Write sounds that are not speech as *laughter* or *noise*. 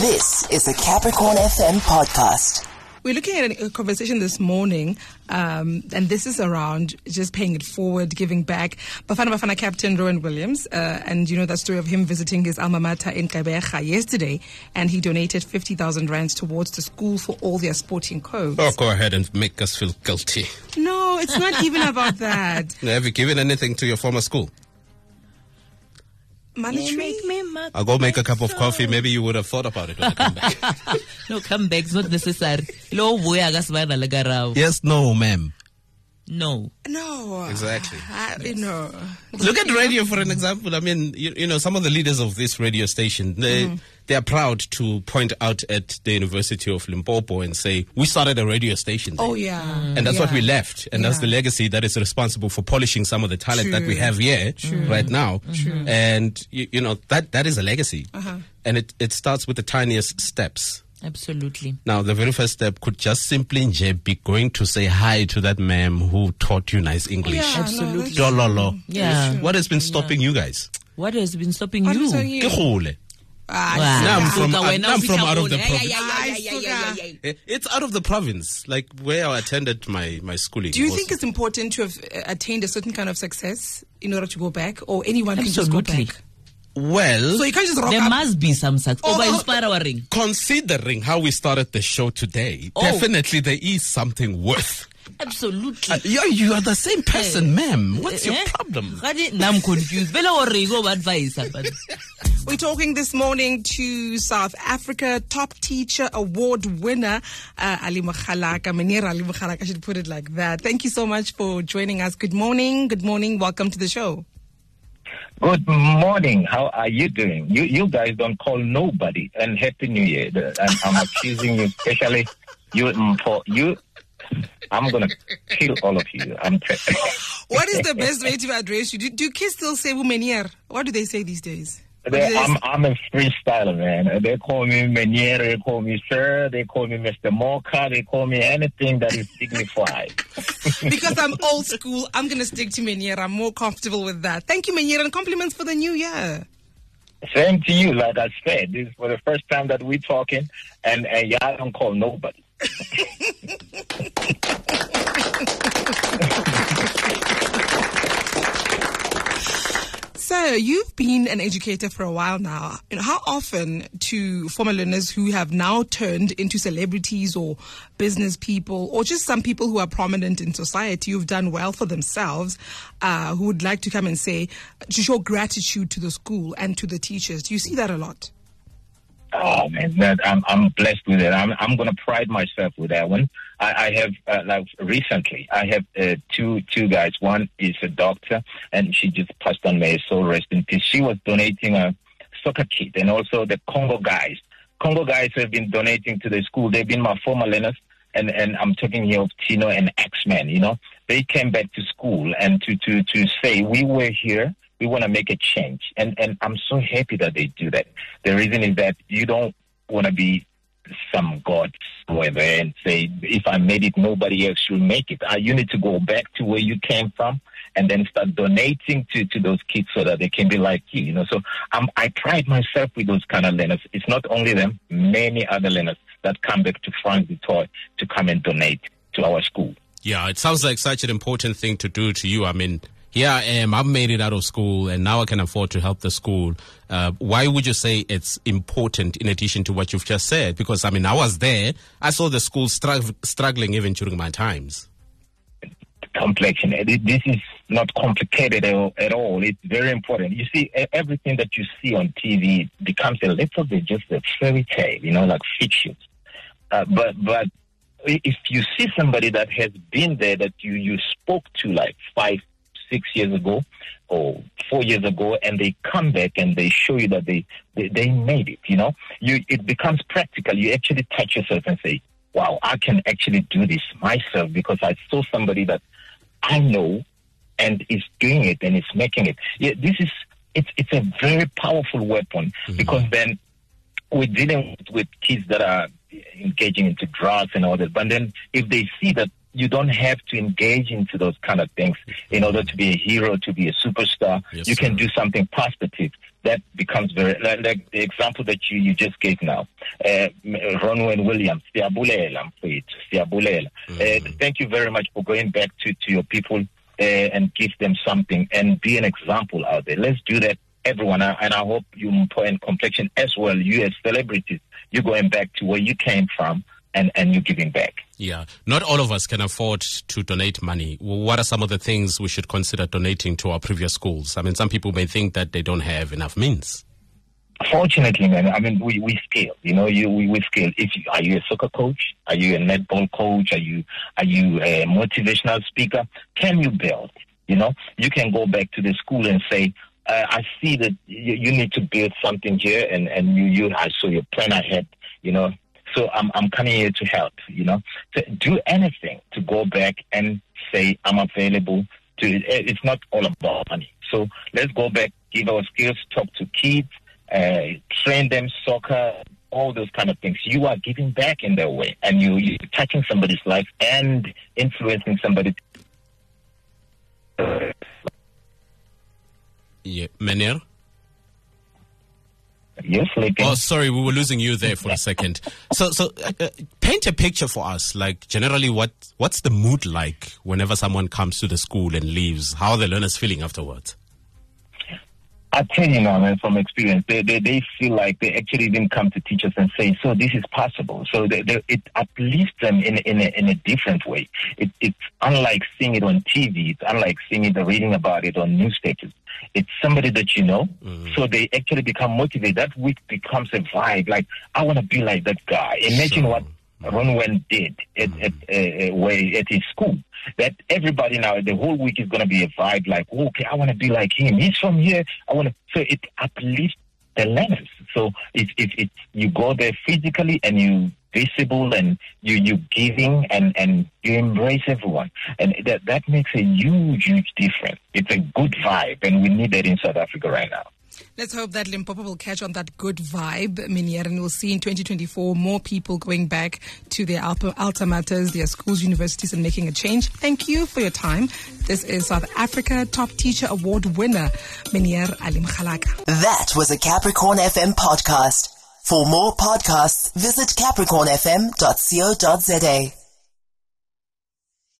This is a Capricorn FM podcast. We're looking at a conversation this morning, um, and this is around just paying it forward, giving back. Bafana Bafana captain Ronwen Williams, uh, and you know that story of him visiting his alma mater in Gqeberha yesterday, and he donated 50,000 rands towards the school for all their sporting codes. Oh, go ahead and make us feel guilty. No, it's not even about that. *laughs* Have you given anything to your former school? Monetary? I'll go make a cup of coffee. Maybe you would have thought about it when I come back. *laughs* no come back. comeback's not necessary lo buya ka sibana le karabo yes, no, ma'am. No No. Exactly. I, you know. Look at radio for an example. I mean, you, you know, some of the leaders of this radio station, they, Mm-hmm. they are proud to point out at the University of Limpopo and say, we started a radio station. there." Oh, yeah. And that's what we left. And that's the legacy that is responsible for polishing some of the talent that we have here right now. And, you, you know, that, that is a legacy. Uh-huh. And it, it starts with the tiniest steps. Absolutely Now, the very first step could just simply be going to say hi to that ma'am who taught you nice English. Yeah, Absolutely. that's. Dololo. Yeah. What has been stopping you guys? what has been stopping What you is on you? Ah, Wow. I'm from- I'm- I'm from out of the province. yeah, yeah, yeah, yeah, yeah, yeah, yeah. It's out of the province, like where I attended my, my schooling. Do you was- think it's important to have uh, attained a certain kind of success in order to go back, or anyone can just go back? Well, So you can't just rock there up. must be some success Oh, over oh, inspiring considering how we started the show today, Oh. definitely there is something worth. absolutely Uh, you, you are the same person, ma'am. What's your Eh? problem? I'm confused vele gore go ba advise *laughs* We're talking this morning to South Africa top teacher award winner uh, Ali Mukhalaka. Manira Ali Mukhalaka, I should put it like that. Thank you so much for joining us. Good morning. Good morning. Welcome to the show. Good morning. How are you doing? You you guys don't call nobody. And happy New Year. The- I'm, accusing you, especially you mm, for you. I'm gonna kill all of you. I'm. T- *laughs* What is the best way to address you? Do, do kids still say Wumenier? What do they say these days? They- I'm? I'm a freestyler, man. They call me Menier, they call me Sir, they call me Mr. Mocha, they call me anything that is dignified. *laughs* because I'm old school, I'm going to stick to Menier. I'm more comfortable with that. Thank you, Menier, and compliments for the new year. Same to you, like I said. This is for the first time that we're talking, and, and y'all don't call nobody. *laughs* You've been an educator for a while now. How often to former learners who have now turned into celebrities or business people or just some people who are prominent in society who've done well for themselves, uh, who would like to come and say, to show gratitude to the school and to the teachers. Do you see that a lot? Oh man, that I'm I'm blessed with it. I'm I'm gonna pride myself with that one. I, I have uh, like recently, I have uh, two two guys. One is a doctor, and she just passed on. May soul rest in peace. She was donating a soccer kit, and also the Congo guys. Congo guys have been donating to the school. They've been my former learners, and and I'm talking here of Tino and X Men. You know, they came back to school and to to to say we were here we want to make a change. And and I'm so happy that they do that. The reason is that you don't want to be some god whoever and say if I made it, nobody else should make it. Uh, you need to go back to where you came from and then start donating to, to those kids so that they can be like you. You know, so um, I pride myself with those kind of learners. It's not only them, many other learners that come back to France Toy to come and donate to our school. Yeah, it sounds like such an important thing to do to you. I mean, here I am, I've made it out of school, and now I can afford to help the school. Uh, why would you say it's important in addition to what you've just said? Because, I mean, I was there, I saw the school strugg- struggling even during my times. complexion. This is not complicated at all- It's very important. You see, everything that you see on TV becomes a little bit just a fairy tale, you know, like fiction. Uh, but but if you see somebody that has been there that you you spoke to like five, six years ago or four years ago, and they come back and they show you that they they, they made it, you know, you it becomes practical. You actually touch yourself and say, "Wow, I can actually do this myself because I saw somebody that." I know and is doing it and is making it. Yeah, this is it's it's a very powerful weapon mm-hmm. because then we're dealing with, with kids that are engaging into drugs and all that. But then if they see that you don't have to engage into those kind of things in order to be a hero, to be a superstar, Yes, you can sir. do something positive. that becomes very like, like the example that you, you just gave now. Uh, Ronwen Williams, siyabulela mfethu, siyabulela. Uh, thank you very much for going back to, to your people uh, and give them something and be an example out there. Let's do that, everyone. And I hope you and complexion as well. You as celebrities, you're going back to where you came from and, and you're giving back. Yeah, not all of us can afford to donate money. What are some of the things we should consider donating to our previous schools? I mean, some people may think that they don't have enough means. Fortunately, man, I mean, we, we scale. You know, you we, we scale. If you, are you a soccer coach? Are you a netball coach? Are you are you a motivational speaker? Can you build? You know, you can go back to the school and say, uh, I see that you, you need to build something here, and and you you I saw your plan ahead. You know, so I'm I'm coming here to help. You know, so do anything to go back and say I'm available. To it's not all about money. So let's go back, give our skills, talk to kids, uh, train them soccer, all those kind of things. You are giving back in that way, and you you're touching somebody's life and influencing somebody. Yeah, Menir? Yes, like Oh, sorry, we were losing you there for a second. So, so uh, uh, paint a picture for us. Like, generally, what what's the mood like whenever someone comes to the school and leaves? How are the learners feeling afterwards? I tell you now, man, from experience, they, they they feel like they actually didn't come to teachers and say, so this is possible. So they, they, it uplifts them in in a, in a different way. It, it's unlike seeing it on TV. It's unlike seeing it or reading about it on newspapers. It's somebody that you know, so they actually become motivated. That week becomes a vibe. Like I want to be like that guy. Imagine Sure. what Ronwen did at at, uh, uh, where, at his school. That everybody now, the whole week is going to be a vibe. Like, okay, I want to be like him. He's from here. I want to. So it uplifts the learners. So if if it, you go there physically and you visible and you you giving and and you embrace everyone, and that that makes a huge huge difference. It's a good vibe, and we need that in South Africa right now. Let's hope that Limpopo will catch on that good vibe, Minier, and we'll see in 2024 more people going back to their alta maters, their schools, universities, and making a change. Thank you for your time. This is South Africa Top Teacher Award winner, Minier Alim Khalaka. That was a Capricorn FM podcast. For more podcasts, visit capricornfm.co.za.